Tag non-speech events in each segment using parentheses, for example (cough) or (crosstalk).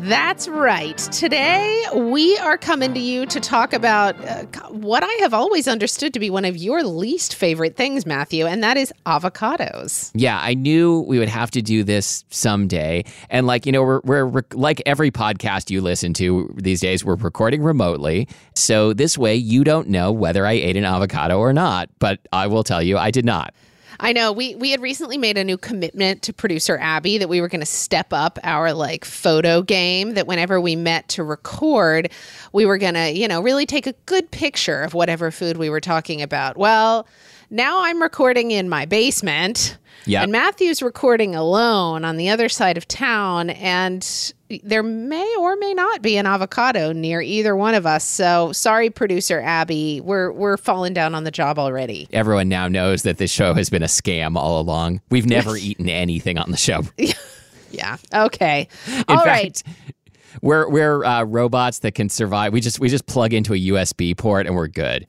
That's right. Today we are coming to you to talk about uh, what I have always understood to be one of your least favorite things, Matthew, and that is avocados. Yeah, I knew we would have to do this someday. And like, you know, we're, we're rec- like every podcast you listen to these days, we're recording remotely. So this way you don't know whether I ate an avocado or not. But I will tell you, I did not. I know we we had recently made a new commitment to producer Abby that we were going to step up our like photo game that whenever we met to record, we were going to, you know, really take a good picture of whatever food we were talking about. Well, now I'm recording in my basement. Yep. And Matthew's recording alone on the other side of town and there may or may not be an avocado near either one of us. So, sorry producer Abby, we're we're falling down on the job already. Everyone now knows that this show has been a scam all along. We've never (laughs) eaten anything on the show. (laughs) Yeah. Okay. In All fact, right. We're we're uh, robots that can survive. We just we just plug into a USB port and we're good.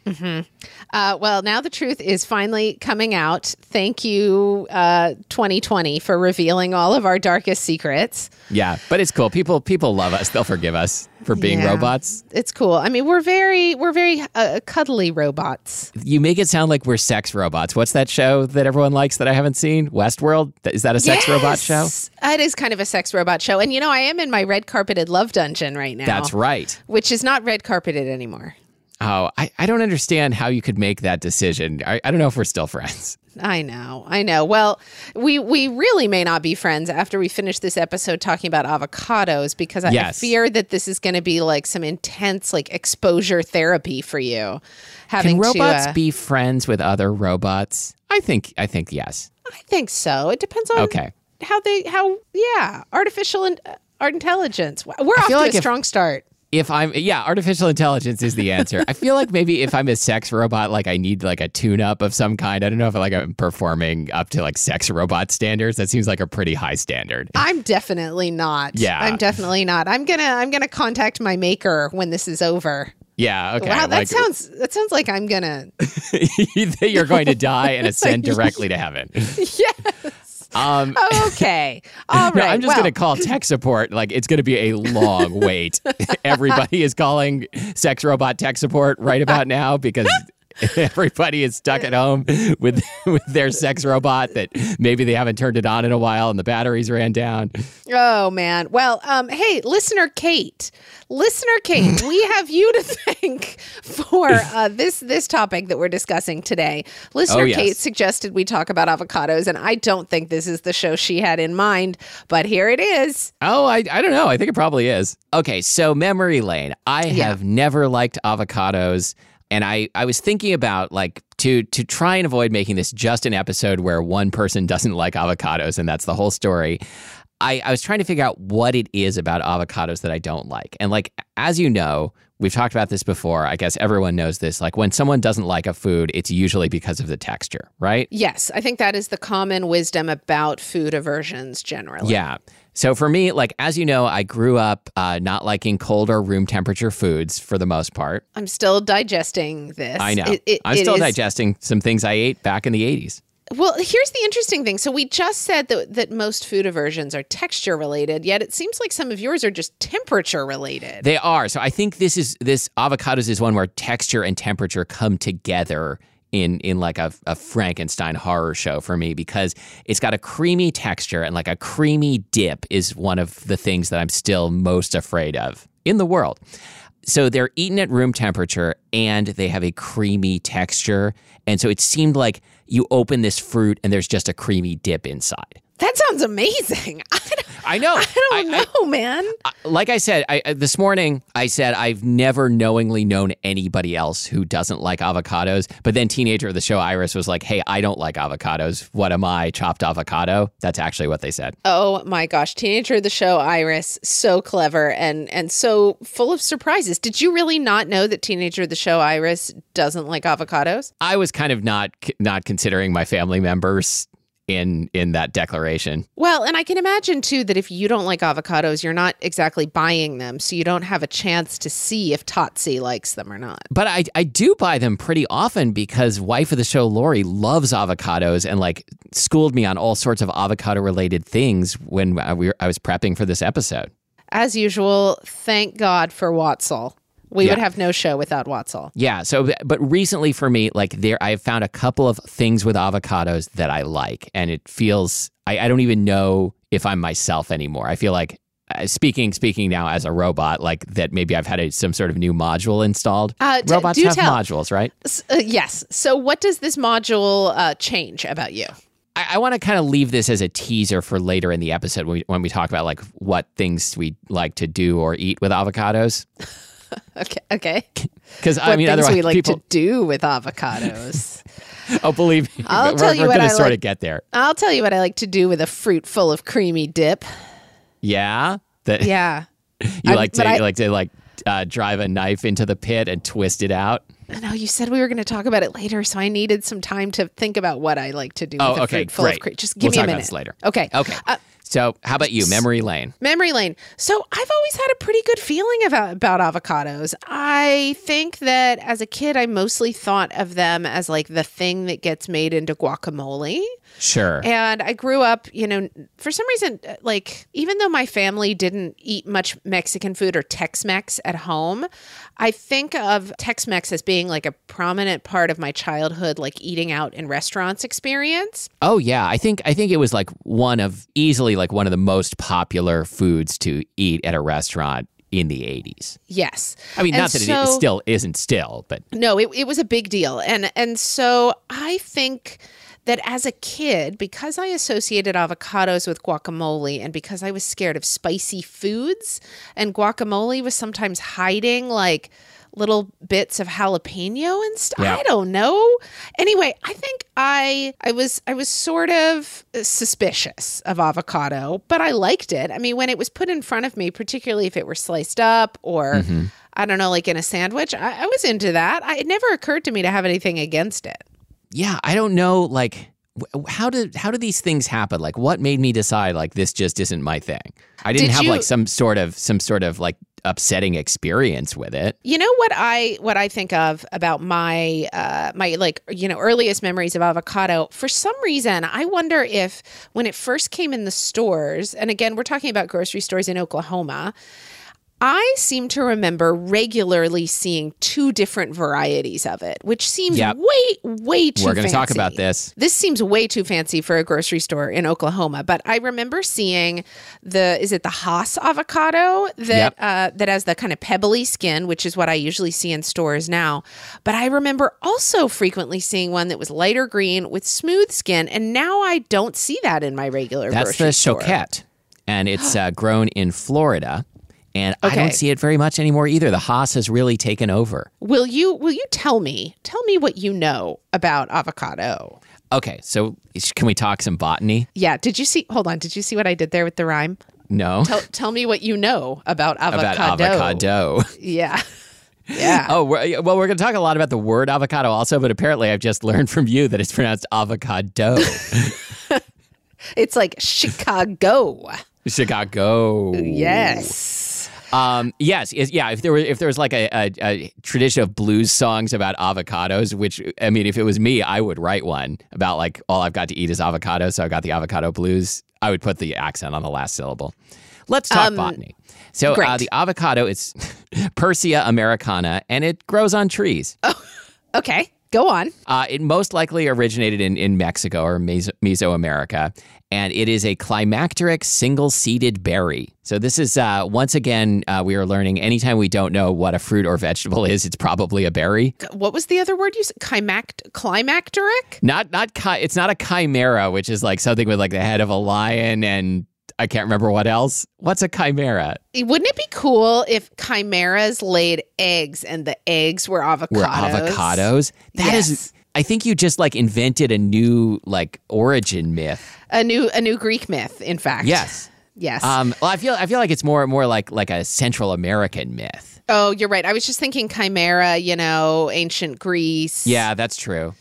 Uh, well, now the truth is finally coming out. Thank you, uh, 2020, for revealing all of our darkest secrets. Yeah, but it's cool. People people love us. They'll forgive us for being Yeah. robots. It's cool. I mean, we're very we're very uh, cuddly robots. You make it sound like we're sex robots. What's that show that everyone likes that I haven't seen? Westworld? Is that a sex robot show? It is kind of a sex robot show, and you know, I am in my red carpeted love dungeon right now. That's right. Which is not red carpeted anymore. Oh, I, I don't understand how you could make that decision. I, I don't know if we're still friends. I know, I know. Well, we we really may not be friends after we finish this episode talking about avocados because I, I fear that this is going to be like some intense like exposure therapy for you. Having Can robots to, uh, be friends with other robots? I think I think yes. I think so. It depends on Okay. how they how yeah artificial and uh, art intelligence. We're off to like a if- strong start. If I'm yeah, artificial intelligence is the answer. I feel like maybe if I'm a sex robot, like I need like a tune up of some kind. I don't know if like I'm performing up to like sex robot standards. That seems like a pretty high standard. I'm definitely not. Yeah. I'm definitely not. I'm gonna I'm gonna contact my maker when this is over. Yeah, okay. wow, that like, sounds that sounds like I'm gonna (laughs) that you're going to die and (laughs) ascend directly to heaven. (laughs) yes. (laughs) Um, Okay. (laughs) All no. I'm just well, going to call tech support. Like it's going to be a long wait. (laughs) Everybody is calling sex robot tech support right about now because (laughs) everybody is stuck at home with (laughs) with their sex robot that maybe they haven't turned it on in a while and the batteries ran down. Oh man. Well, um, hey, listener Kate, listener Kate, (laughs) we have you to thank for uh, this this topic that we're discussing today. Listener Oh, yes. Kate suggested we talk about avocados, and I don't think this is the show she had in mind, but here it is. Oh, I, I don't know. I think it probably is. Okay, so memory lane. I Yeah. have never liked avocados. And I, I was thinking about like to to try and avoid making this just an episode where one person (laughs) doesn't like avocados and that's the whole story. I, I was trying to figure out what it is about avocados that I don't like. And like as you know, we've talked about this before. I guess everyone knows this. Like when someone doesn't like a food, it's usually because of the texture, right? Yes, I think that is the common wisdom about food aversions generally. Yeah. So for me, like as you know, I grew up uh, not liking cold or room temperature foods for the most part. I'm still digesting this. I know. It- it- I'm it still is- digesting some things I ate back in the 80s. Well, here's the interesting thing. So we just said that that most food aversions are texture related, yet it seems like some of yours are just temperature related. They are. So I think this is this avocados is one where texture and temperature come together in in like a, a Frankenstein horror show for me because it's got a creamy texture and like a creamy dip is one of the things that I'm still most afraid of in the world. So they're eaten at room temperature and they have a creamy texture. And so it seemed like you open this fruit and there's just a creamy dip inside. That sounds amazing. (laughs) I don't, I know. I don't know, man. like I said, I, this morning, I said I've never knowingly known anybody else who doesn't like avocados. But then, teenager of the show Iris was like, "Hey, I don't like avocados. What am I? Chopped avocado?" That's actually what they said. Oh my gosh, teenager of the show Iris, so clever and and so full of surprises. Did you really not know that teenager of the show Iris doesn't like avocados? I was kind of not not considering my family members in in that declaration. Well, and I can imagine too that if you don't like avocados, you're not exactly buying them, so you don't have a chance to see if Totsi likes them or not. But I, I do buy them pretty often because wife of the show Lori loves avocados and like schooled me on all sorts of avocado related things when I, we were, I was prepping for this episode. As usual, thank God for Watzel. We Yeah. would have no show without Watzel. Yeah. So, but recently for me, like there, I've found a couple of things with avocados that I like, and it feels I, I don't even know if I'm myself anymore. I feel like uh, speaking speaking now as a robot, like that maybe I've had a, some sort of new module installed. Uh, d- Robots have tell. modules, right? S- uh, yes. So, what does this module uh, change about you? I, I want to kind of leave this as a teaser for later in the episode when we, when we talk about like what things we like to do or eat with avocados. (laughs) (laughs) Okay. Okay. Because I mean, otherwise we like people. to do with avocados? (laughs) Oh, believe me, I'll we're, tell you we're what I sort of like. get there. I'll tell you what I like to do with a fruit full of creamy dip. Yeah, that Yeah. (laughs) you I'm- like to I- you like to like uh, drive a knife into the pit and twist it out. No, you said we were going to talk about it later, so I needed some time to think about what I like to do Oh, with a okay, fruit full of great. cream. Just We'll give me talk a about minute. this later. Okay. Okay. Uh, So, how about you, memory lane? Memory lane. So I've always had a pretty good feeling about about avocados. I think that as a kid, I mostly thought of them as like the thing that gets made into guacamole. Sure. And I grew up, you know, for some reason, uh, like, even though my family didn't eat much Mexican food or Tex Mex at home, I think of Tex Mex as being like a prominent part of my childhood, like eating out in restaurants experience. Oh yeah, I think I think it was like one of easily like one of the most popular foods to eat at a restaurant in the 80s. Yes. I mean, And not that it still isn't still, but No, it, it was a big deal. And and so I think that as a kid, because I associated avocados with guacamole and because I was scared of spicy foods, and guacamole was sometimes hiding like little bits of jalapeno and stuff. Yeah. I don't know. Anyway, I think I I was I was sort of suspicious of avocado, but I liked it. I mean, when it was put in front of me, particularly if it were sliced up or Mm-hmm. I don't know, like in a sandwich, I, I was into that. I, it never occurred to me to have anything against it. yeah, I don't know like how did how do these things happen? Like what made me decide like this just isn't my thing? I didn't Did have you- like some sort of some sort of like upsetting experience with it. You know what I what I think of about my uh, my like you know earliest memories of avocado. For some reason, I wonder if when it first came in the stores, and again we're talking about grocery stores in Oklahoma. I seem to remember regularly seeing two different varieties of it, which seems Yep. way, way too. Fancy. We're going to talk about this. This seems way too fancy for a grocery store in Oklahoma, but I remember seeing the is it the Hass avocado that Yep. uh, that has the kind of pebbly skin, which is what I usually see in stores now. But I remember also frequently seeing one that was lighter green with smooth skin, and now I don't see that in my regular That's the store. choquette, and it's uh, grown in Florida. And I don't see it very much anymore either. The Hass has really taken over. Will you will you tell me tell me what you know about avocado? Okay, so can we talk some botany? Yeah, did you see? Hold on, did you see what I did there with the rhyme? No, Tell, tell me what you know about avocado. (laughs) about avocado. Yeah. (laughs) Yeah. Oh, we're, well, we're going to talk a lot about the word avocado also, but apparently I've just learned from you that it's pronounced avocado. (laughs) It's like Chicago. Chicago. Yes. Um, yes, is- yeah. If there were, if there was like a, a, a tradition of blues songs about avocados, which I mean, if it was me, I would write one about like all I've got to eat is avocado, so I got the avocado blues. I would put the accent on the last syllable. Let's talk Um, botany. So uh, the avocado, it's (laughs) Persea americana, and it grows on trees. (laughs) Okay. Go on. Uh, it most likely originated in, in Mexico or Meso- Mesoamerica, and it is a climacteric single seeded berry. So, this is uh, once again, uh, we are learning anytime we don't know what a fruit or vegetable is, it's probably a berry. What was the other word you said? Chimact- climacteric? Not, not, chi- it's not a chimera, which is like something with like the head of a lion and I can't remember what else. What's a chimera? Wouldn't it be cool if chimeras laid eggs and the eggs were avocados? Were avocados? That is, Yes. I think you just like invented a new like origin myth. A new a new Greek myth, in fact. Yes. Yes. Um, well, I feel I feel like it's more more like like a Central American myth. oh, you're right. I was just thinking chimera, you know, ancient Greece. Yeah, that's true.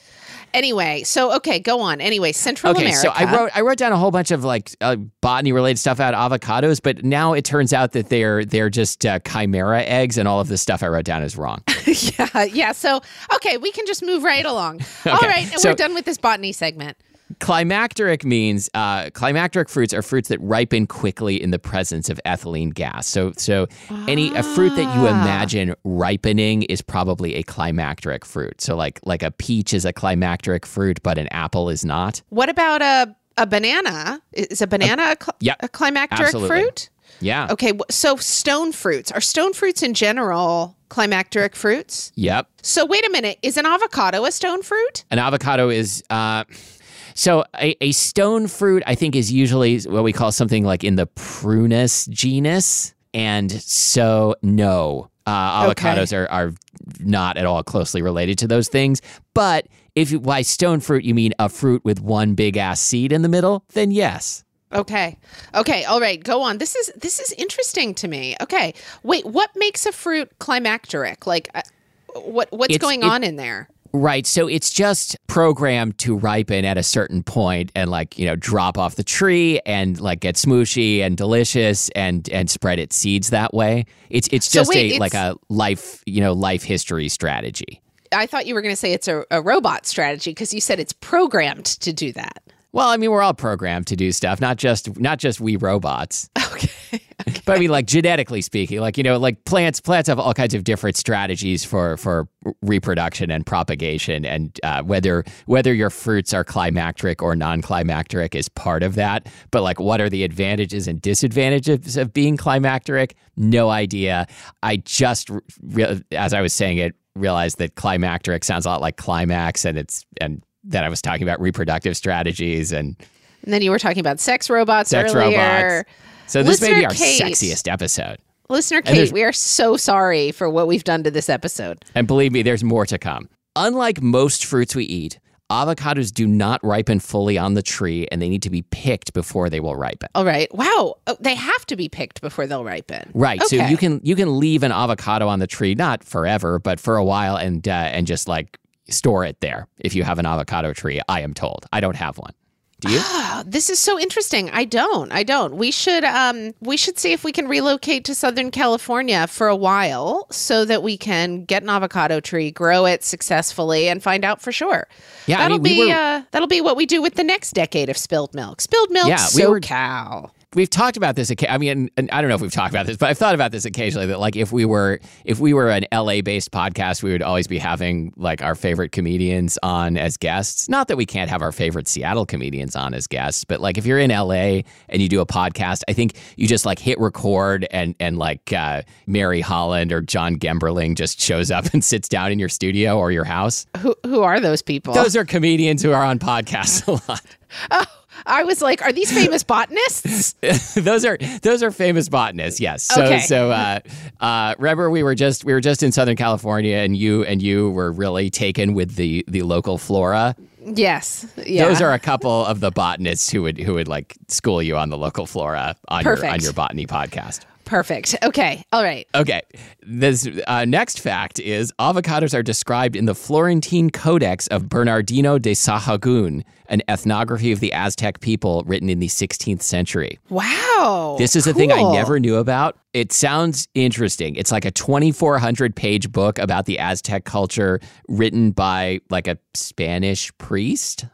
Anyway, so okay, go on. Anyway, Central Okay, America. so I wrote I wrote down a whole bunch of like uh, botany related stuff about avocados, but now it turns out that they're they're just uh, chimera eggs, and all of the stuff I wrote down is wrong. (laughs) yeah, yeah. So okay, we can just move right along. (laughs) All Okay, right, and so- we're done with this botany segment. Climacteric means uh, climacteric fruits are fruits that ripen quickly in the presence of ethylene gas. So, so any a fruit that you Ah. imagine ripening is probably a climacteric fruit. So, like like a peach is a climacteric fruit, but an apple is not. What about a a banana? Is a banana a, cl- yep, a climacteric absolutely. fruit? Yeah. Okay, so stone fruits are stone fruits in general climacteric fruits. Yep. So wait a minute, is an avocado a stone fruit? An avocado is. Uh, so a, a stone fruit, I think, is usually what we call something like in the prunus genus, and so no, uh, Okay. avocados are, are not at all closely related to those things. But if you, by stone fruit you mean a fruit with one big ass seed in the middle, then yes. Okay. Okay, all right, go on. This is this is interesting to me. Okay. Wait, what makes a fruit climacteric? Like uh, what what's It's- going it- on in there? Right. So it's just programmed to ripen at a certain point and like, you know, drop off the tree and like get smooshy and delicious and and spread its seeds that way. It's it's So just wait, a like a life, you know, life history strategy. I thought you were going to say it's a, a robot strategy because you said it's programmed to do that. Well, I mean, we're all programmed to do stuff, not just not just we robots. (laughs) Okay. But I mean, like genetically speaking, like you know, like plants plants have all kinds of different strategies for for reproduction and propagation, and uh, whether whether your fruits are climacteric or non-climacteric is part of that. But like, what are the advantages and disadvantages of being climacteric? No idea. I just, as I was saying it, realized that climacteric sounds a lot like climax, and it's and that I was talking about reproductive strategies and And then you were talking about sex robots sex earlier. robots. So this may be our Kate. sexiest episode. Listener Kate, we are so sorry for what we've done to this episode. And believe me, there's more to come. Unlike most fruits we eat, avocados do not ripen fully on the tree and they need to be picked before they will ripen. All right. Wow. Oh, they have to be picked before they'll ripen. Right. So you can you can leave an avocado on the tree not forever, but for a while and uh, and just like store it there if you have an avocado tree, I am told. I don't have one. Do you? Oh, this is so interesting. I don't. I don't. We should um we should see if we can relocate to Southern California for a while so that we can get an avocado tree, grow it successfully and find out for sure. Yeah, that'll mean, we be were- uh that'll be what we do with the next decade of spilled milk. Spilled milk Yeah, we so were- cow. We've talked about this. I mean, I don't know if we've talked about this, but I've thought about this occasionally. That like if we were if we were an LA based podcast, we would always be having like our favorite comedians on as guests. Not that we can't have our favorite Seattle comedians on as guests, but like if you're in LA and you do a podcast, I think you just like hit record and and like uh, Mary Holland or John Gemberling just shows up (laughs) and sits down in your studio or your house. Who who are those people? Those are comedians who are on podcasts (laughs) a lot. oh, I was like, are these famous botanists? (laughs) those are those are famous botanists. Yes. So Okay. so uh, uh, remember we were just we were just in Southern California, and you and you were really taken with the the local flora. Yes. Yeah. Those are a couple of the botanists who would who would like school you on the local flora on your on your botany podcast. Perfect. Okay. All right. Okay. This uh, next fact is avocados are described in the Florentine Codex of Bernardino de Sahagún, an ethnography of the Aztec people written in the 16th century. Wow. This is a thing I never knew about. It sounds interesting. It's like a 2400 page book about the Aztec culture written by like a Spanish priest,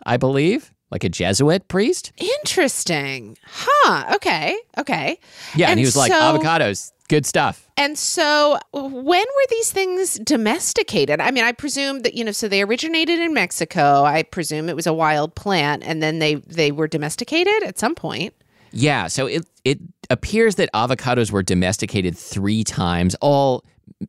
I believe, like a Jesuit priest. Interesting. Huh. Okay. Okay. Yeah, and, And he was like avocados, good stuff. And so, when were these things domesticated? I mean, I presume that you know, so they originated in Mexico. I presume it was a wild plant, and then they they were domesticated at some point. Yeah, so it it appears that avocados were domesticated 3 times all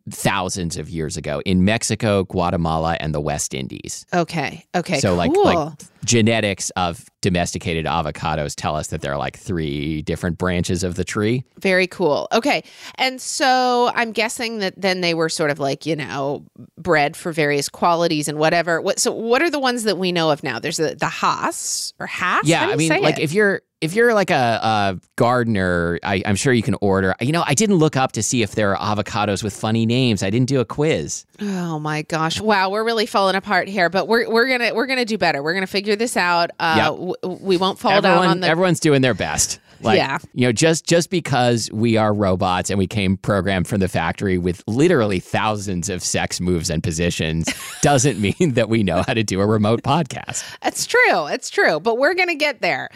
thousands of years ago in Mexico, Guatemala, and the West Indies. Okay. Okay. So like cool. like genetics of domesticated avocados tell us that there are like three different branches of the tree. Very cool. Okay. And so I'm guessing that then they were sort of like, you know, bred for various qualities and whatever. What so what are the ones that we know of now? There's the the Hass or Hass? Yeah, I mean, like it? if you're if you're like a, a gardener, I, I'm sure you can order. You know, I didn't look up to see if there are avocados with funny names. I didn't do a quiz. Oh my gosh! Wow, we're really falling apart here, but we're we're gonna we're gonna do better. We're gonna figure this out. Uh, Yep. w- we won't fall down on the. everyone's doing their best. Like, Yeah. you know, just just because we are robots and we came programmed from the factory with literally thousands of sex moves and positions (laughs) doesn't mean that we know how to do a remote podcast. It's true. It's true. But we're gonna get there.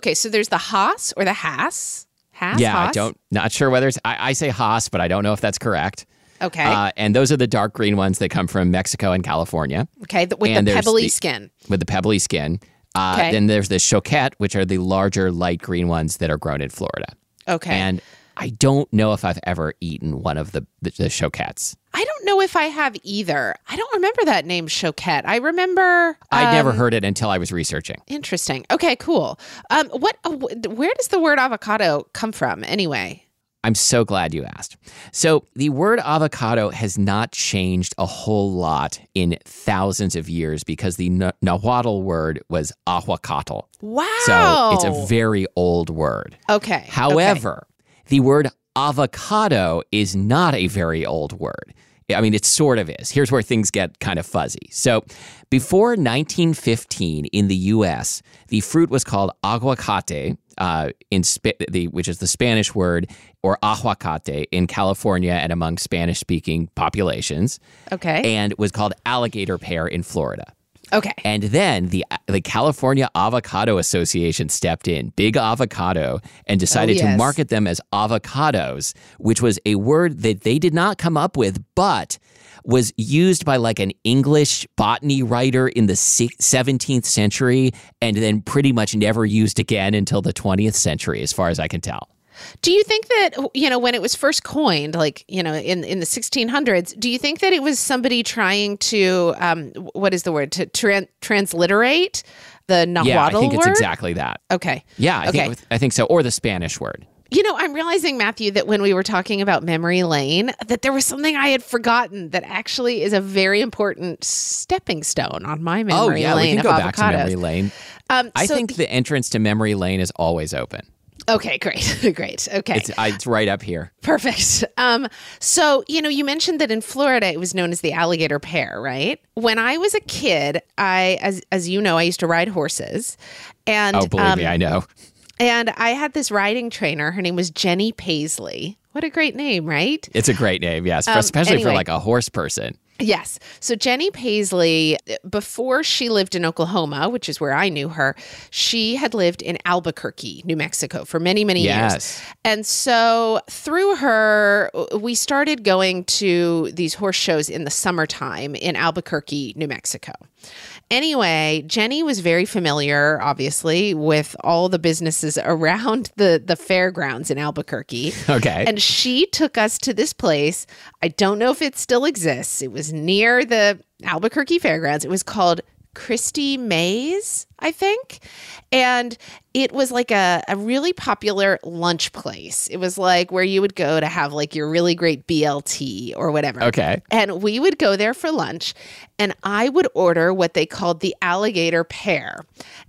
Okay, so there's the Hass or the Hass. Hass. yeah, I don't not sure whether it's I, I say Hass, but I don't know if that's correct. Okay. Uh, and those are the dark green ones that come from Mexico and California okay. The, with and the pebbly the- skin. with the pebbly skin. Uh, Okay. Then there's the choquette, which are the larger light green ones that are grown in Florida. Okay. And I don't know if I've ever eaten one of the the, the choquettes. I don't know if I have either. I don't remember that name Choquette. I remember. I'd never um, heard it until I was researching. Interesting. Okay. Cool. Um. What? uh, Where does the word avocado come from? Anyway. I'm so glad you asked. So, the word avocado has not changed a whole lot in thousands of years because the Na- Nahuatl word was ahuacatl. Wow. So, it's a very old word. okay. okay. However, the word avocado is not a very old word. I mean, it sort of is. Here's where things get kind of fuzzy. So, before 1915 in the U.S., the fruit was called aguacate, uh, in Spa- the which is the Spanish word, or aguacate in California and among Spanish-speaking populations, Okay. and was called alligator pear in Florida. okay. And then the the California Avocado Association stepped in, big avocado, and decided to Oh, yes. market them as avocados, which was a word that they did not come up with, but was used by like an English botany writer in the 17th century and then pretty much never used again until the 20th century, as far as I can tell. Do you think that you know when it was first coined, like you know in in the 1600s? Do you think that it was somebody trying to um, what is the word to tran- transliterate the Nahuatl yeah, I think word? it's exactly that. Okay. Yeah, I Okay. think I think so, or the Spanish word. You know, I'm realizing, Matthew, that when we were talking about memory lane, that there was something I had forgotten that actually is a very important stepping stone on my memory lane. oh yeah, lane we can go avocados. back to memory lane. Um, I so think the entrance to memory lane is always open. Okay, great, (laughs) great. Okay, It's I, it's right up here. perfect. Um, so you know, you mentioned that in Florida it was known as the alligator pear, right? When I was a kid, I, as as you know, I used to ride horses, and Oh, believe um, me, I know. And I had this riding trainer. Her name was Jenny Paisley. What a great name, right? It's a great name, yes, Um, especially for like a horse person. Yes. So Jenny Paisley, before she lived in Oklahoma, which is where I knew her, she had lived in Albuquerque, New Mexico for many, many Yes. years. And so through her, we started going to these horse shows in the summertime in Albuquerque, New Mexico. Anyway, Jenny was very familiar, obviously, with all the businesses (laughs) around the, the fairgrounds in Albuquerque. (laughs) Okay. And she took us to this place. I don't know if it still exists. It was near the Albuquerque Fairgrounds. It was called Christy Mae's, I think. And it was like a, a really popular lunch place. It was like where you would go to have like your really great BLT or whatever. Okay. And we would go there for lunch, and I would order what they called the alligator pear.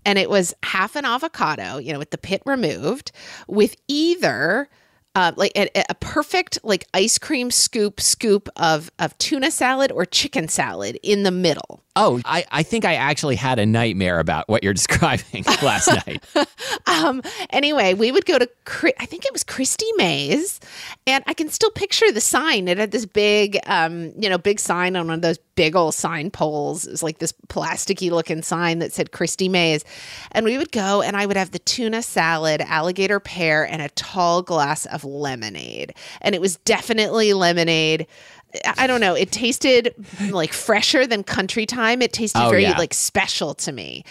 And it was half an avocado, you know, with the pit removed, with either uh, like a, a perfect like ice cream scoop scoop of of tuna salad or chicken salad in the middle. Oh, I, I think I actually had a nightmare about what you're (laughs) describing last night. (laughs) Um, anyway, we would go to, I think it was Christy Mae's, and I can still picture the sign. It had this big, um, you know, big sign on one of those big old sign poles. It was like this plasticky looking sign that said Christy Mae's. And we would go, and I would have the tuna salad, alligator pear, and a tall glass of lemonade. And it was definitely lemonade. I don't know. It tasted like fresher than country time. It tasted Oh, very yeah. like special to me.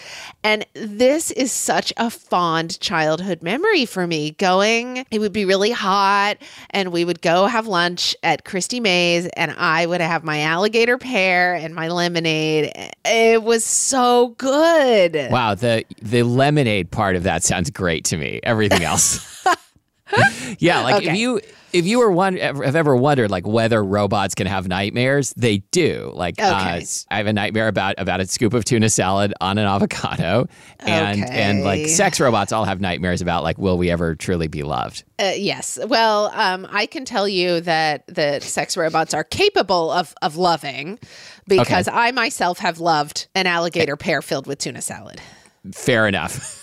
And this is such a fond childhood memory for me. Going, it would be really hot, and we would go have lunch at Christy Mae's, and I would have my alligator pear and my lemonade. It was so good. Wow, the the lemonade part of that sounds great to me. Everything else. (laughs) (laughs) yeah, like if you if you were one have ever wondered like whether robots can have nightmares, they do. Like uh, Okay. s- I have a nightmare about about a scoop of tuna salad on an avocado, and and like sex robots all have nightmares about like will we ever truly be loved? Uh, yes. Well, um, I can tell you that that sex robots are capable of of loving, because I myself have loved an alligator pear filled with tuna salad. Fair enough. (laughs)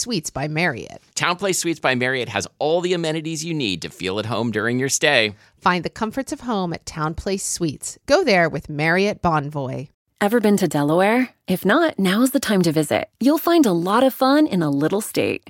Suites by Marriott. TownePlace Suites by Marriott has all the amenities you need to feel at home during your stay. Find the comforts of home at TownePlace Suites. Go there with Marriott Bonvoy. Ever been to Delaware? If not, now's the time to visit. You'll find a lot of fun in a little state.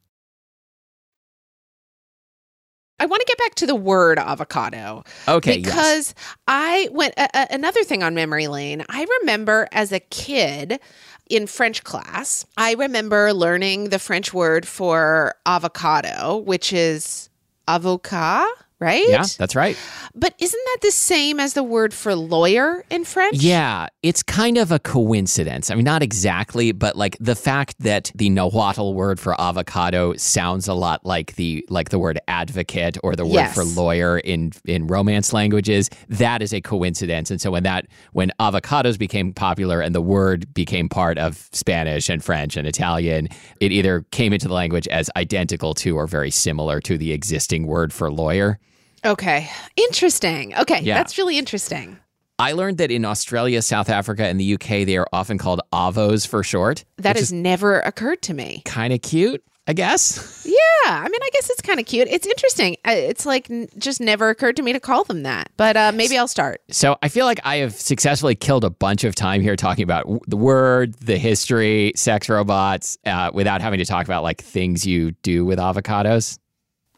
I want to get back to the word avocado. Okay, yes. because I went a- another thing on memory lane. I remember as a kid in French class, I remember learning the French word for avocado, which is avocat, right? Yeah, that's right. But isn't that the same as the word for lawyer in French? Yeah, it's kind of a coincidence. I mean, not exactly, but like the fact that the Nahuatl word for avocado sounds a lot like the like the word advocate or the word Yes. for lawyer in in Romance languages. That is a coincidence. And so when that when avocados became popular and the word became part of Spanish and French and Italian, it either came into the language as identical to or very similar to the existing word for lawyer. Okay. Interesting. Okay. Yeah. That's really interesting. I learned that in Australia, South Africa, and the UK, they are often called avos for short. That has never occurred to me. kind of cute, I guess. (laughs) Yeah, I mean, I guess it's kind of cute. It's interesting. It's like n- just never occurred to me to call them that, but uh, maybe I'll start. So I feel like I have successfully killed a bunch of time here talking about w- the word, the history, sex robots, uh, without having to talk about like things you do with avocados.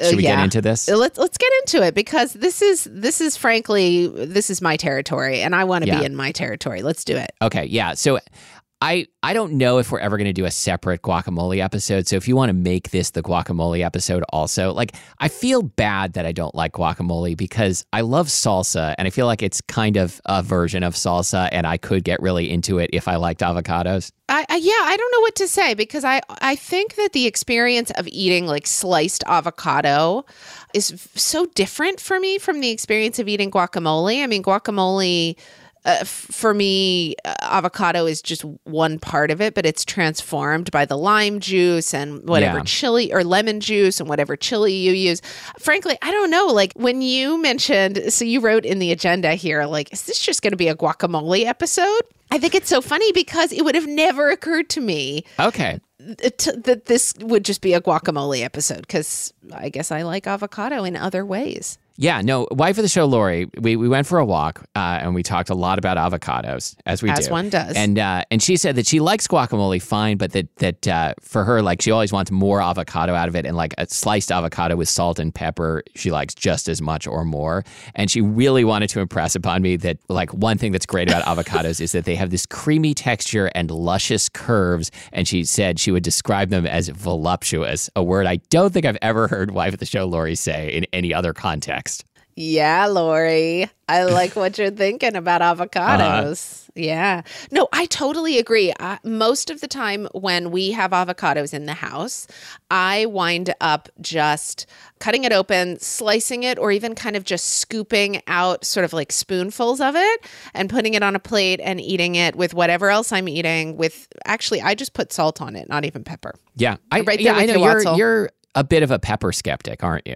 Uh, Should we get into this? Uh, Let's let's get into it because this is this is frankly this is my territory and I want to Yeah. be in my territory. Let's do it. Okay, yeah. So I I don't know if we're ever going to do a separate guacamole episode. So if you want to make this the guacamole episode also, like I feel bad that I don't like guacamole because I love salsa and I feel like it's kind of a version of salsa and I could get really into it if I liked avocados. I, I yeah, I don't know what to say because I I think that the experience of eating like sliced avocado is so different for me from the experience of eating guacamole. I mean, guacamole uh, for me, uh, avocado is just one part of it, but it's transformed by the lime juice and whatever Yeah. chili or lemon juice and whatever chili you use. Frankly, I don't know. Like when you mentioned, so you wrote in the agenda here, like, is this just going to be a guacamole episode? I think it's so funny because it would have never occurred to me Okay. t- that this would just be a guacamole episode because I guess I like avocado in other ways. Yeah, no, wife of the show, Lori. We, we went for a walk uh, and we talked a lot about avocados, as we As do. one does. And uh, and she said that she likes guacamole fine, but that that uh, for her, like she always wants more avocado out of it, and like a sliced avocado with salt and pepper, she likes just as much or more. And she really wanted to impress upon me that like one thing that's great about avocados is that they have this creamy texture and luscious curves. And she said she would describe them as voluptuous, a word I don't think I've ever heard wife of the show Lori say in any other context. Yeah, Lori. I like what you're thinking about (laughs) uh-huh. avocados. Yeah. No, I totally agree. I, most of the time when we have avocados in the house, I wind up just cutting it open, slicing it, or even kind of just scooping out sort of like spoonfuls of it and putting it on a plate and eating it with whatever else I'm eating. With actually, I just put salt on it, not even pepper. Yeah, I, Right yeah, I know you, you're you're a bit of a pepper skeptic, aren't you?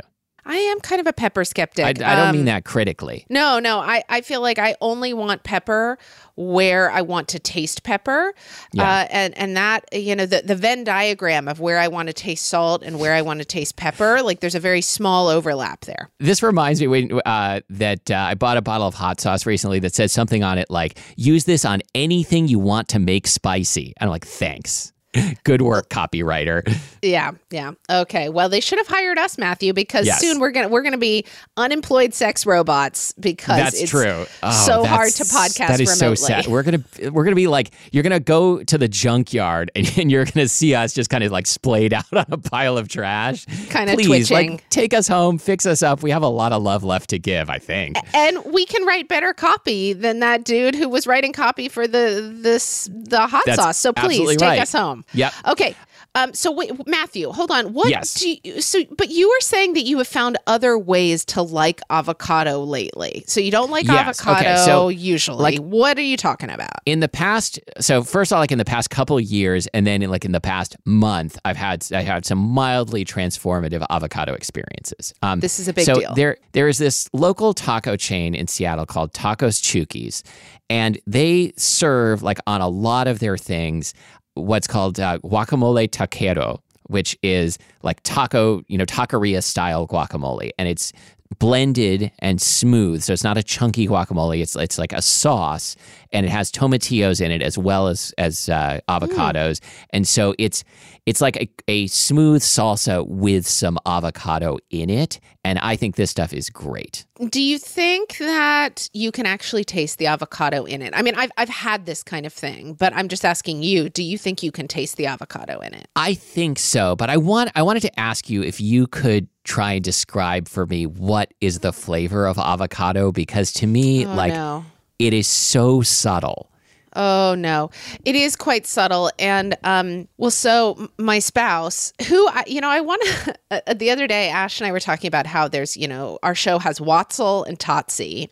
I am kind of a pepper skeptic. I, I don't Um, mean that critically. No, no. I, I feel like I only want pepper where I want to taste pepper. Yeah. Uh, and, and that, you know, the, the Venn diagram of where I want to taste salt and where I want to taste pepper, like there's a very small overlap there. This reminds me when, uh, that uh, I bought a bottle of hot sauce recently that says something on it like "Use this on anything you want to make spicy." And I'm like, "Thanks, (laughs) good work, copywriter." Yeah, yeah. Okay. Well, they should have hired us, Matthew, because Yes. soon we're gonna we're gonna be unemployed sex robots because That's it's true. Oh, so hard to podcast That is so remotely. sad. We're gonna we're gonna be like you're gonna go to the junkyard and, and you're gonna see us just kind of like splayed (laughs) out on a pile of trash. Kinda Please, twitching. like take us home, fix us up. We have a lot of love left to give. I think. and we can write better copy than that dude who was writing copy for the this the hot That's sauce. So please take right. us home. Yep. Okay. Um, so wait, Matthew, hold on. What Yes. do you, so but you were saying that you have found other ways to like avocado lately. So you don't like Yes. Okay, avocado so, usually. like- what are you talking about? in the past so first of all like in the past couple of years and then in, like in the past month i've had i had some mildly transformative avocado experiences um, This is a big so deal. there there is this local taco chain in seattle called tacos chukis and they serve like on a lot of their things what's called uh, guacamole taquero which is like taco you know taqueria style guacamole and it's blended and smooth. So it's not a chunky guacamole. It's it's like a sauce, and it has tomatillos in it as well as as uh, avocados. And so it's it's like a, a smooth salsa with some avocado in it. And I think this stuff is great. Do you think that you can actually taste the avocado in it? I mean, I've I've had this kind of thing, but I'm just asking you, do you think you can taste the avocado in it? I think so, but I want I wanted to ask you if you could try and describe for me what is the flavor of avocado because to me Oh, like no. it is so subtle. Oh no, it is quite subtle, and um, well, so my spouse, who I, you know, I want to. (laughs) the other day, Ash and I were talking about how there's, you know, our show has Watzel and Totsi,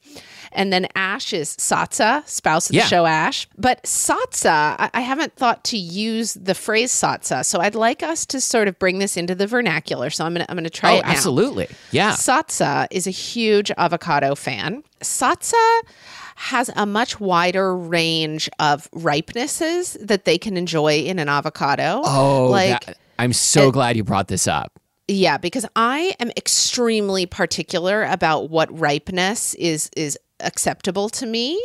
and then Ash is Satsa, spouse of the Yeah. show Ash. But Satsa, I, I haven't thought to use the phrase Satsa, so I'd like us to sort of bring this into the vernacular. So I'm gonna I'm gonna try Oh, it now. absolutely. Yeah. Satsa is a huge avocado fan. Satsa has a much wider range of ripenesses that they can enjoy in an avocado. Oh, like that- I'm so glad you brought this up. yeah, because I am extremely particular about what ripeness is is acceptable to me.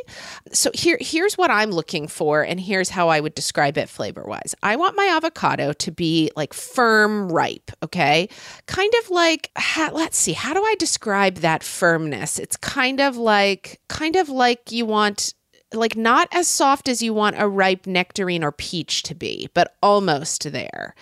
So here here's what I'm looking for and here's how I would describe it flavor-wise. I want my avocado to be like firm ripe, okay? Kind of like ha, let's see, how do I describe that firmness? It's kind of like kind of like you want like not as soft as you want a ripe nectarine or peach to be, but almost there.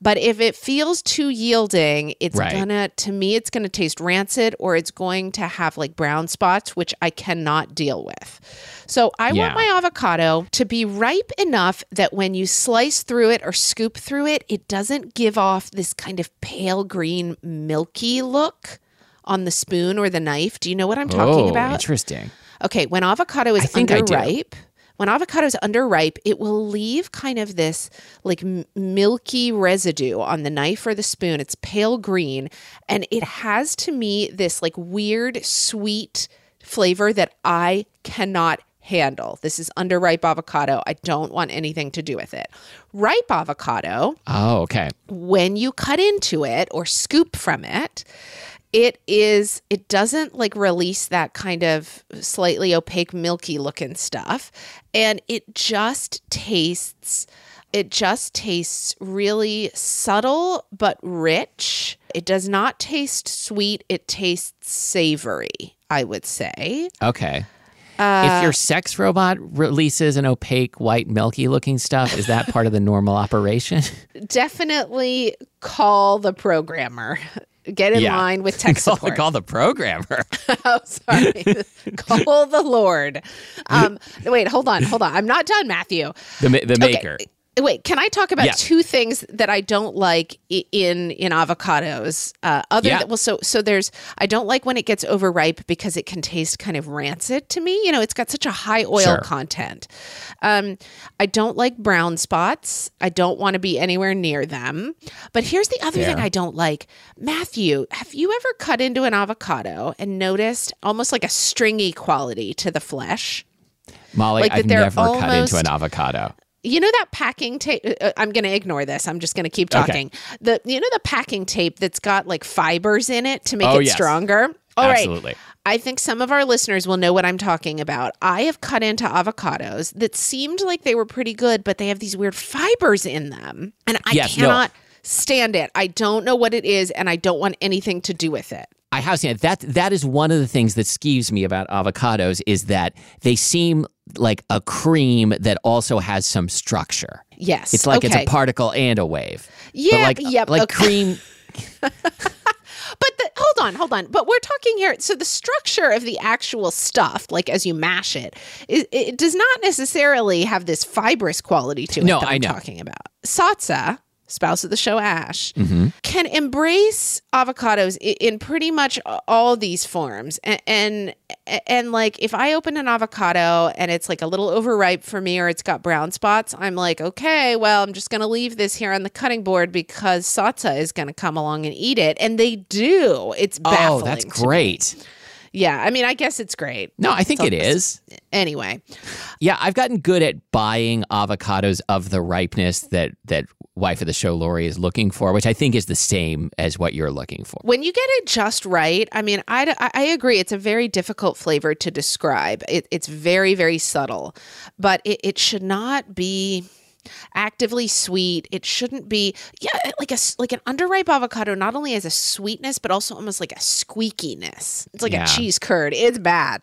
But if it feels too yielding, it's Right. gonna to me it's gonna taste rancid or it's going to have like brown spots, which I cannot deal with. So I Yeah. want my avocado to be ripe enough that when you slice through it or scoop through it, it doesn't give off this kind of pale green milky look on the spoon or the knife. Do you know what I'm talking oh, about? interesting. Okay, when avocado is I think I do. underripe, when avocado is underripe, it will leave kind of this like milky residue on the knife or the spoon. It's pale green, and it has to me this like weird sweet flavor that I cannot handle. This is underripe avocado. I don't want anything to do with it. Ripe avocado, Oh, okay. when you cut into it or scoop from it, it is it doesn't like release that kind of slightly opaque milky looking stuff and it just tastes it just tastes really subtle but rich. It does not taste sweet, it tastes savory, I would say. Okay. Uh, if your sex robot releases an opaque, white, milky looking stuff, is that part of the normal operation? (laughs) Definitely call the programmer. Get in Yeah. line with (laughs) tech call, support. call the programmer. (laughs) oh, sorry. (laughs) Call the Lord. Um, wait, hold on, hold on. I'm not done, Matthew. The, ma- the Okay, maker. Wait, can I talk about Yeah. two things that I don't like in in avocados? Uh, other Yeah. than, well, so so there's I don't like when it gets overripe because it can taste kind of rancid to me. You know, it's got such a high oil Sure. content. Um, I don't like brown spots. I don't want to be anywhere near them. But here's the other thing I don't like. Matthew, have you ever cut into an avocado and noticed almost like a stringy quality to the flesh? Molly, like I've never cut into an avocado. You know that packing tape. uh, I'm going to ignore this. I'm just going to keep Okay. talking. The you know the packing tape that's got like fibers in it to make Oh, it yes. stronger. All right. Absolutely. I think some of our listeners will know what I'm talking about. I have cut into avocados that seemed like they were pretty good, but they have these weird fibers in them, and I Yes, no. cannot stand it. I don't know what it is, and I don't want anything to do with it. I have seen it. That that is one of the things that skews me about avocados is that they seem like a cream that also has some structure. Yes, It's like okay. it's a particle and a wave. Yeah, but like yep, like okay. cream. (laughs) But the, hold on, hold on. But we're talking here. So the structure of the actual stuff, like as you mash it, it, it does not necessarily have this fibrous quality to it. No, that I I'm know. talking about. Satsa, spouse of the show Ash, Mm-hmm. can embrace avocados in pretty much all these forms. And, and and like if I open an avocado and it's like a little overripe for me or it's got brown spots, I'm like, okay, well, I'm just gonna leave this here on the cutting board because Satsa is gonna come along and eat it, and they do. It's baffling. Oh, that's to great. Yeah, I mean, I guess it's great. No, I think So- it is. Anyway, Yeah, I've gotten good at buying avocados of the ripeness that that wife of the show Lori is looking for, which I think is the same as what you're looking for. when you get it just right, I mean, I, I- I agree. It's a very difficult flavor to describe. It, it's very, very subtle, but it, it should not be actively sweet. It shouldn't be, yeah, like a like an underripe avocado. Not only has a sweetness, but also almost like a squeakiness. It's like Yeah. a cheese curd. It's bad.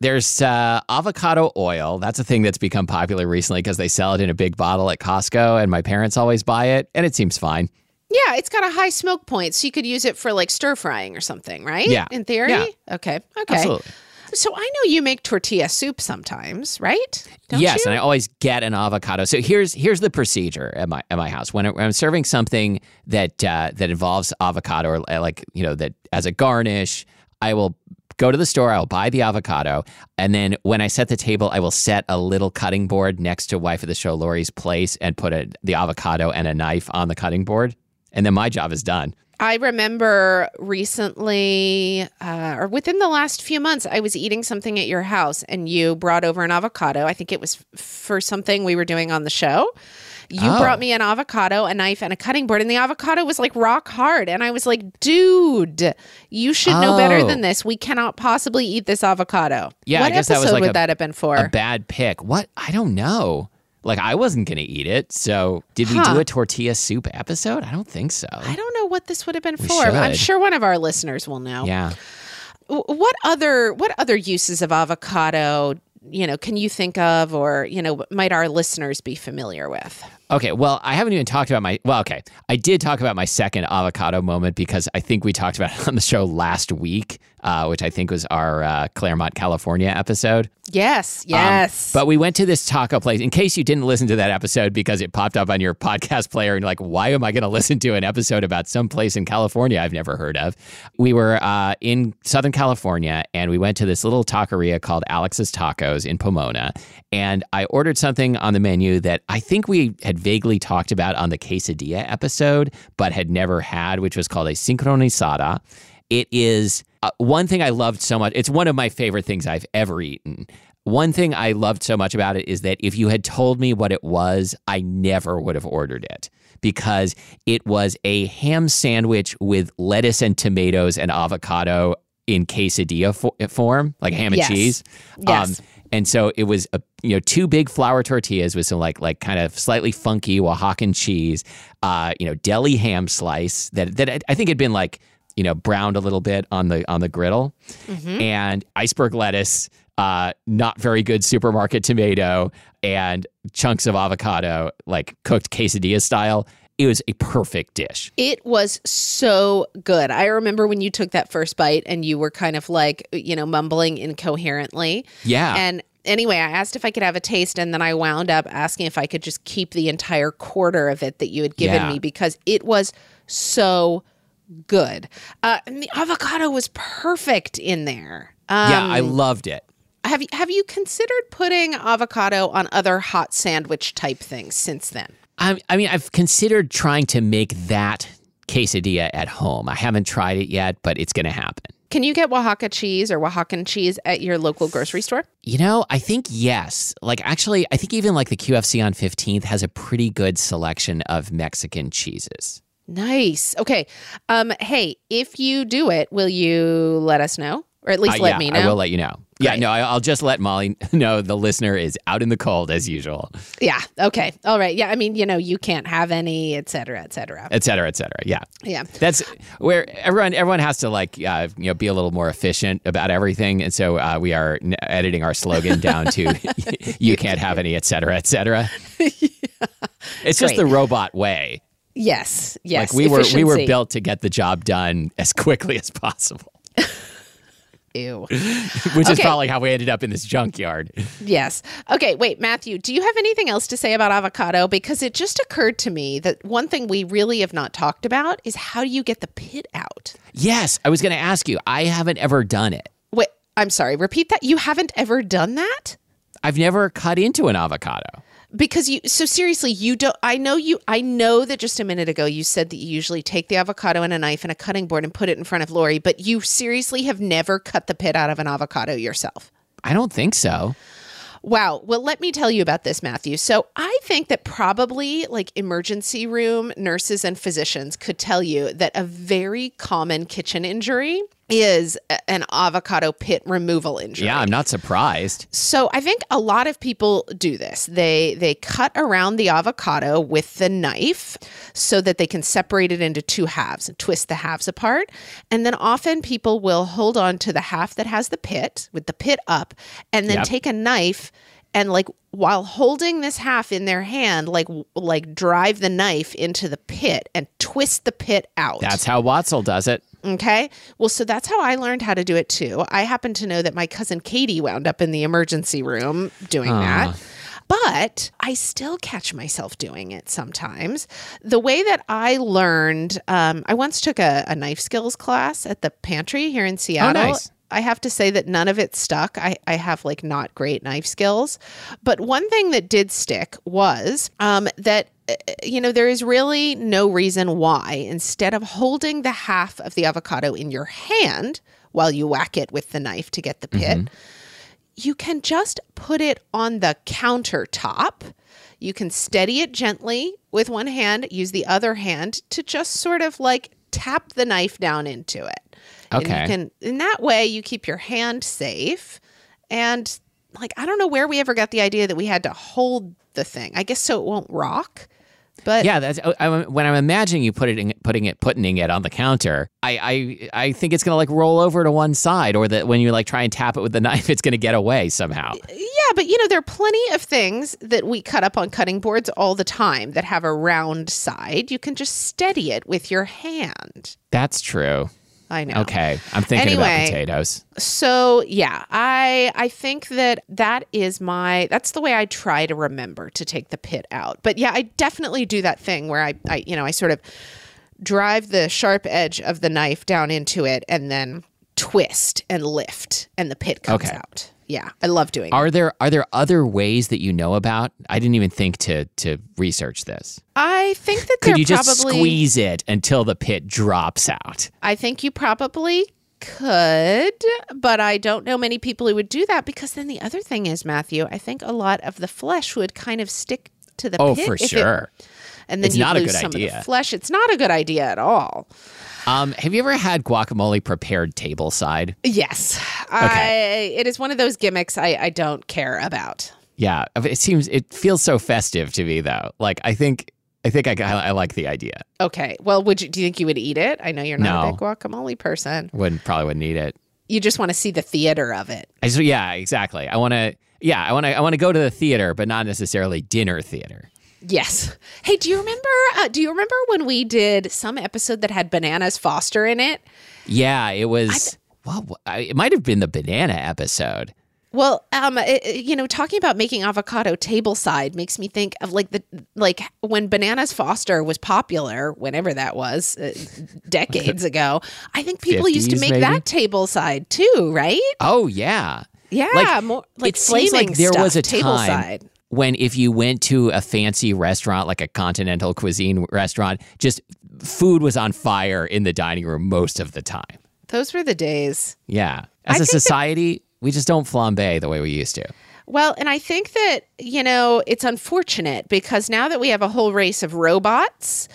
There's uh, avocado oil. That's a thing that's become popular recently because they sell it in a big bottle at Costco, and my parents always buy it, and it seems fine. Yeah, it's got a high smoke point, so you could use it for like stir frying or something, right? Yeah. in theory. Yeah. Okay. Okay. Absolutely. So I know you make tortilla soup sometimes, right? Don't yes, you? and I always get an avocado. So here's here's the procedure at my at my house when, I'm serving something that uh, that involves avocado or uh, like you know that as a garnish, I will go to the store. I'll buy the avocado, and then when I set the table, I will set a little cutting board next to wife of the show Lori's place and put a, the avocado and a knife on the cutting board, and then my job is done. I remember recently, uh, or within the last few months, I was eating something at your house and you brought over an avocado. I think it was f- for something we were doing on the show. You Oh. brought me an avocado, a knife, and a cutting board, and the avocado was like rock hard. And I was like, dude, you should know better Oh. than this. We cannot possibly eat this avocado. Yeah, what I guess that episode was like would a- that have been for? A bad pick. What? I don't know. Like I wasn't gonna eat it. So did we Huh. do a tortilla soup episode? I don't think so. I don't know what this would have been We for. I'm sure one of our listeners will know. Yeah. What other what other uses of avocado you know, can you think of or, you know, might our listeners be familiar with? Okay, well, I haven't even talked about my. Well, okay, I did talk about my second avocado moment because I think we talked about it on the show last week, uh, which I think was our uh, Claremont, California episode. Yes, yes. Um, but we went to this taco place. In case you didn't listen to that episode because it popped up on your (laughs) podcast player and you're like, why am I going to listen to an episode about some place in California I've never heard of? We were uh, in Southern California and we went to this little taqueria called Alex's Tacos in Pomona. And I ordered something on the menu that I think we had vaguely talked about on the quesadilla episode, but had never had, which was called a sincronizada. It is uh, one thing I loved so much. It's one of my favorite things I've ever eaten. One thing I loved so much about it is that if you had told me what it was, I never would have ordered it because it was a ham sandwich with lettuce and tomatoes and avocado in quesadilla fo- form, like ham and Yes. cheese. Yes. and so it was a you know two big flour tortillas with some like like kind of slightly funky Oaxacan cheese, uh, you know deli ham slice that that I- I think had been like you know browned a little bit on the on the griddle, and iceberg lettuce, uh, not very good supermarket tomato, and chunks of avocado like cooked quesadilla style. It was a perfect dish. It was so good. I remember when you took that first bite and you were kind of like, you know, mumbling incoherently. Yeah. And anyway, I asked if I could have a taste, and then I wound up asking if I could just keep the entire quarter of it that you had given Yeah. me because it was so good. Uh, and the avocado was perfect in there. Um, yeah, I loved it. have you have you considered putting avocado on other hot sandwich type things since then? I, I mean, I've considered trying to make that quesadilla at home. I haven't tried it yet, but it's going to happen. Can you get Oaxaca cheese or Oaxacan cheese at your local grocery store? You know, I think yes. Like, actually, I think even like the QFC on 15th has a pretty good selection of Mexican cheeses. Nice. Okay. Um, hey, if you do it, will you let us know? Or at least Uh, let yeah, me know? I will let you know. Yeah, no, I, I'll just let Molly (laughs) know the listener is out in the cold as usual, yeah. Okay. All right. Yeah. I mean, you know, you can't have any, et cetera, et cetera. et cetera, et cetera. Yeah. Yeah. That's where everyone everyone has to like uh, you know be a little more efficient about everything, and so uh, we are n- editing our slogan down to (laughs) (laughs) "You can't have any, et cetera, et cetera." It's just the robot way. Yes. Yes. like we were we were built to get the job done as (laughs) quickly as possible, Ew. (laughs) which is probably how we ended up in this junkyard. Yes. Okay. Wait, Matthew, do you have anything else to say about avocado? Because it just occurred to me that one thing we really have not talked about is how do you get the pit out? Yes, I was going to ask you. I haven't ever done it. Wait, I'm sorry. Repeat that. You haven't ever done that? I've never cut into an avocado. Because you so seriously you don't i know you i know that just a minute ago you said that you usually take the avocado and a knife and a cutting board and put it in front of lori but you seriously have never cut the pit out of an avocado yourself I don't think so. Wow. Well, let me tell you about this, Matthew. So, I think that probably like emergency room nurses and physicians could tell you that a very common kitchen injury is an avocado pit removal injury. Yeah, I'm not surprised. So I think a lot of people do this. They they cut around the avocado with the knife so that they can separate it into two halves and twist the halves apart. And then often people will hold on to the half that has the pit with the pit up and then Yep. take a knife and like while holding this half in their hand like like drive the knife into the pit and twist the pit out. That's how Watzel does it. Okay. Well, so that's how I learned how to do it too. I happen to know that my cousin Katie wound up in the emergency room doing that. But I still catch myself doing it sometimes. The way that I learned, um, I once took a, a knife skills class at the pantry here in Seattle. nice. I have to say that none of it stuck. I, I have like not great knife skills. But one thing that did stick was um, that, uh, you know, there is really no reason why instead of holding the half of the avocado in your hand while you whack it with the knife to get the pit, you can just put it on the countertop. You can steady it gently with one hand, use the other hand to just sort of like tap the knife down into it. And you can in that way you keep your hand safe and like I don't know where we ever got the idea that we had to hold the thing. I guess so it won't rock. But Yeah, that's oh, I, I- when I'm imagining you put it putting it putting it on the counter. I, I I think it's gonna like roll over to one side, or that when you like try and tap it with the (laughs) knife, it's gonna get away somehow. Yeah, but you know, there are plenty of things that we cut up on cutting boards all the time that have a round side. You can just steady it with your hand. That's true. I know. Okay, I'm thinking about potatoes. So yeah, I I think that that is my that's the way I try to remember to take the pit out. But yeah, I definitely do that thing where I I you know I sort of drive the sharp edge of the knife down into it and then twist and lift and the pit comes Okay. out. Yeah, I love doing it. Are there are there other ways that you know about? I didn't even think to to research this. I think that Could you just probably squeeze it until the pit drops out? I think you probably could, but I don't know many people who would do that because then the other thing is, Matthew, I think a lot of the flesh would kind of stick to the Oh, pit for if it- sure. and then It's you lose some of the flesh. It's not a good idea at all. Um, have you ever had guacamole prepared table side? Yes, I, it is one of those gimmicks I, I don't care about. Yeah, it seems it feels so festive to me though. Like I think I think I, I like the idea. Okay, well, would you? Do you think you would eat it? I know you're not a big guacamole person. Wouldn't probably wouldn't eat it. You just want to see the theater of it. I just yeah, exactly. I want to yeah, I want to I want to go to the theater, but not necessarily dinner theater. Yes. Hey, do you remember? Uh, do you remember when we did some episode that had bananas Foster in it? Yeah, it was. well, it might have been the banana episode. Well, um, it- you know, talking about making avocado tableside makes me think of like the like when bananas Foster was popular, whenever that was, uh, decades (laughs) ago. I think people used to make maybe? that tableside too, right? Oh yeah. Yeah, Like, more like it seems like there was a stuff, time tableside. When if you went to a fancy restaurant like a continental cuisine restaurant, just food was on fire in the dining room most of the time. Those were the days. Yeah. As a think that- society, we just don't flambe the way we used to. Well, and I think that, you know, it's unfortunate because now that we have a whole race of robots,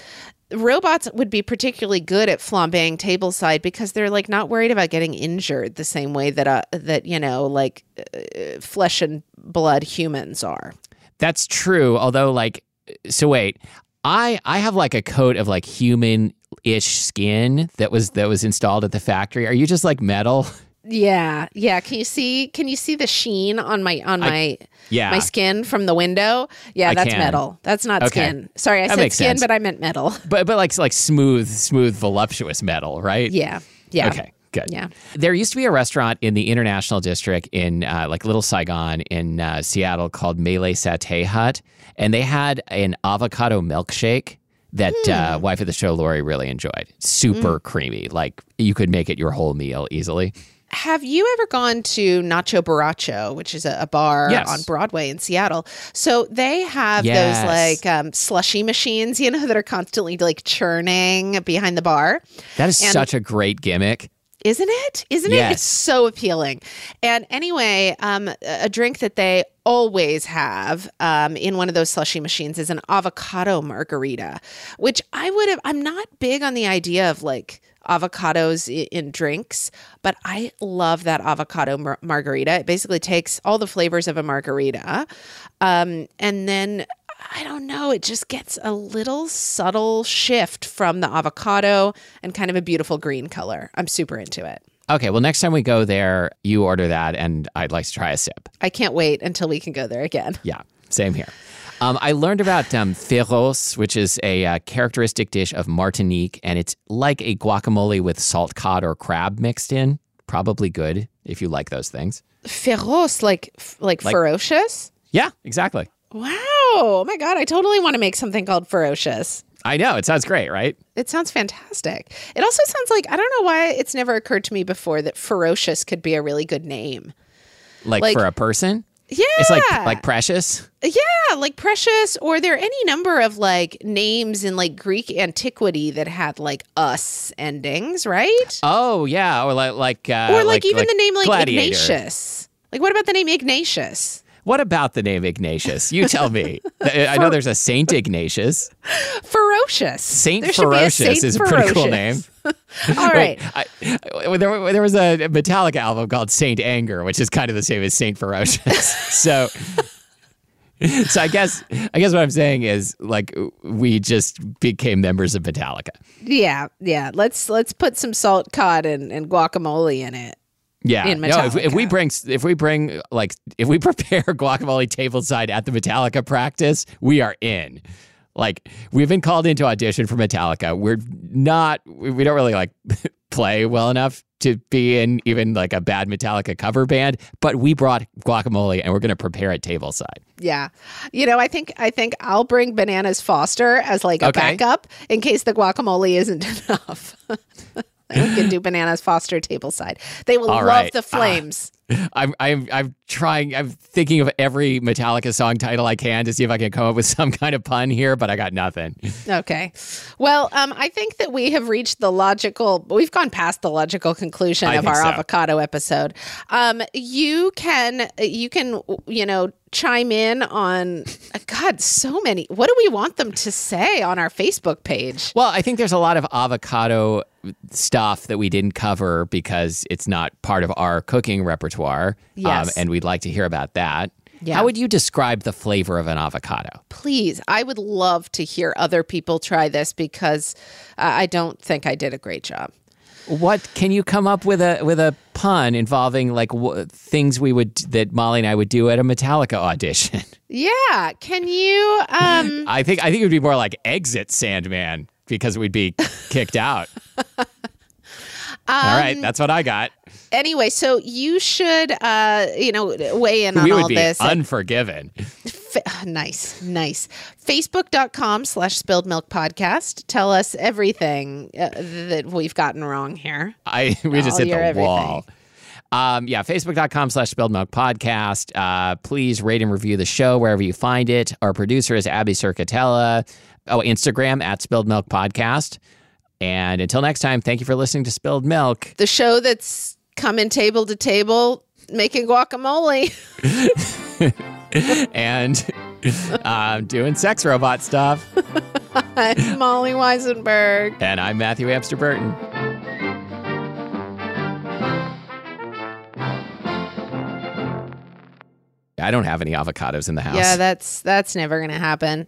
robots would be particularly good at flambeing tableside because they're like not worried about getting injured the same way that uh, that you know like uh, flesh and blood humans are. That's true. Although, like, so wait, I I have like a coat of like human ish skin that was that was installed at the factory. Are you just like metal? Yeah, yeah. Can you see? Can you see the sheen on my on my Yeah. my skin from the window? Yeah, I that's can. metal. That's not Okay. skin. Sorry, I That said skin, sense. but I meant metal. But but like like smooth, smooth, voluptuous metal, right? Yeah, yeah. Okay. Good. Yeah. There used to be a restaurant in the International District in uh, like Little Saigon in uh, Seattle called Malay Satay Hut, and they had an avocado milkshake that uh, wife of the show Lori really enjoyed. Super creamy, like you could make it your whole meal easily. Have you ever gone to Nacho Borracho, which is a, a bar Yes. on Broadway in Seattle? So they have Yes. those like um, slushy machines, you know, that are constantly like churning behind the bar. That is And- such a great gimmick. Isn't it? Isn't it? It's so appealing. And anyway, um, a drink that they always have um, in one of those slushy machines is an avocado margarita, which I would have. I'm not big on the idea of like avocados in drinks, but I love that avocado mar- margarita. It basically takes all the flavors of a margarita, um, and then I don't know, it just gets a little subtle shift from the avocado and kind of a beautiful green color. I'm super into it. Okay, well, next time we go there, you order that, and I'd like to try a sip. I can't wait until we can go there again. (laughs) Yeah, same here. Um, I learned about um, féroce, which is a uh, characteristic dish of Martinique, and it's like a guacamole with salt cod or crab mixed in. Probably good if you like those things. Féroce, like like, Like- ferocious. Yeah, exactly. Wow! Oh my god! I totally want to make something called ferocious. I know. It sounds great, right? It sounds fantastic. It also sounds like I don't know why it's never occurred to me before that ferocious could be a really good name. Like, Like- for a person. Yeah, It's like like precious. Yeah, like precious, or there are any number of like names in like Greek antiquity that had like us endings, right? Oh yeah, or like like uh, or like, even the name like Gladiator. Ignatius. Like, what about the name Ignatius? What about the name Ignatius? You tell me. (laughs) I know there's a Saint Ignatius. Ferocious. Saint There Ferocious Saint is a pretty cool name. (laughs) All right. I, I- there, there was a Metallica album called Saint Anger, which is kind of the same as Saint Ferocious. (laughs) so, so I guess I guess what I'm saying is like we just became members of Metallica. Yeah, yeah. Let's let's put some salt cod and, and guacamole in it. Yeah, in no. If, if we bring if we bring like if we (laughs) prepare guacamole tableside at the Metallica practice, we are in. Like we've been called into audition for Metallica. We're not. We we don't really like (laughs) play well enough to be in even like a bad Metallica cover band. But we brought guacamole and we're going to prepare it tableside. Yeah. You know, I think I think I'll bring bananas Foster as like a Okay. backup in case the guacamole isn't (laughs) enough. We can do (gasps) bananas Foster tableside. They will All love right. the flames. (laughs) I'm I'm I'm trying. I'm thinking of every Metallica song title I can to see if I can come up with (laughs) some kind of pun here, but I got nothing. (laughs) Okay. Well, um, I think that we have reached the logical, we've gone past the logical conclusion I of our so. avocado episode. Um, you can, you can, you know, chime in on, God, so many. What do we want them to say on our Facebook page? Well, I think there's a lot of avocado stuff that we didn't cover because it's not part of our cooking repertoire. Um, and we'd like to hear about that. Yeah. How would you describe the flavor of an avocado? Please, I would love to hear other people try this because uh, I don't think I did a great job. What can you come up with a with a pun involving like w- things we would that Molly and I would do at a Metallica audition? (laughs) Yeah. Can you, um, (laughs) I think I think it would be more like exit Sandman because we'd be kicked out. All right, that's what I got. anyway, so you should, uh, you know, weigh in on we all would be this. unforgiven. Fa- nice, nice. Facebook.com slash spilled milk podcast. Tell us everything uh, that we've gotten wrong here. I we just All hit the everything. wall. Um, yeah, facebook.com slash spilled milk podcast. Uh, please rate and review the show wherever you find it. Our producer is Abby Cerquitella. Oh, Instagram at spilled milk podcast. And until next time, thank you for listening to Spilled Milk. The show that's coming table to table making guacamole. (laughs) and um, doing sex robot stuff. I'm Molly Wizenberg. And I'm Matthew Amster Burton. I don't have any avocados in the house. Yeah, that's that's never gonna happen.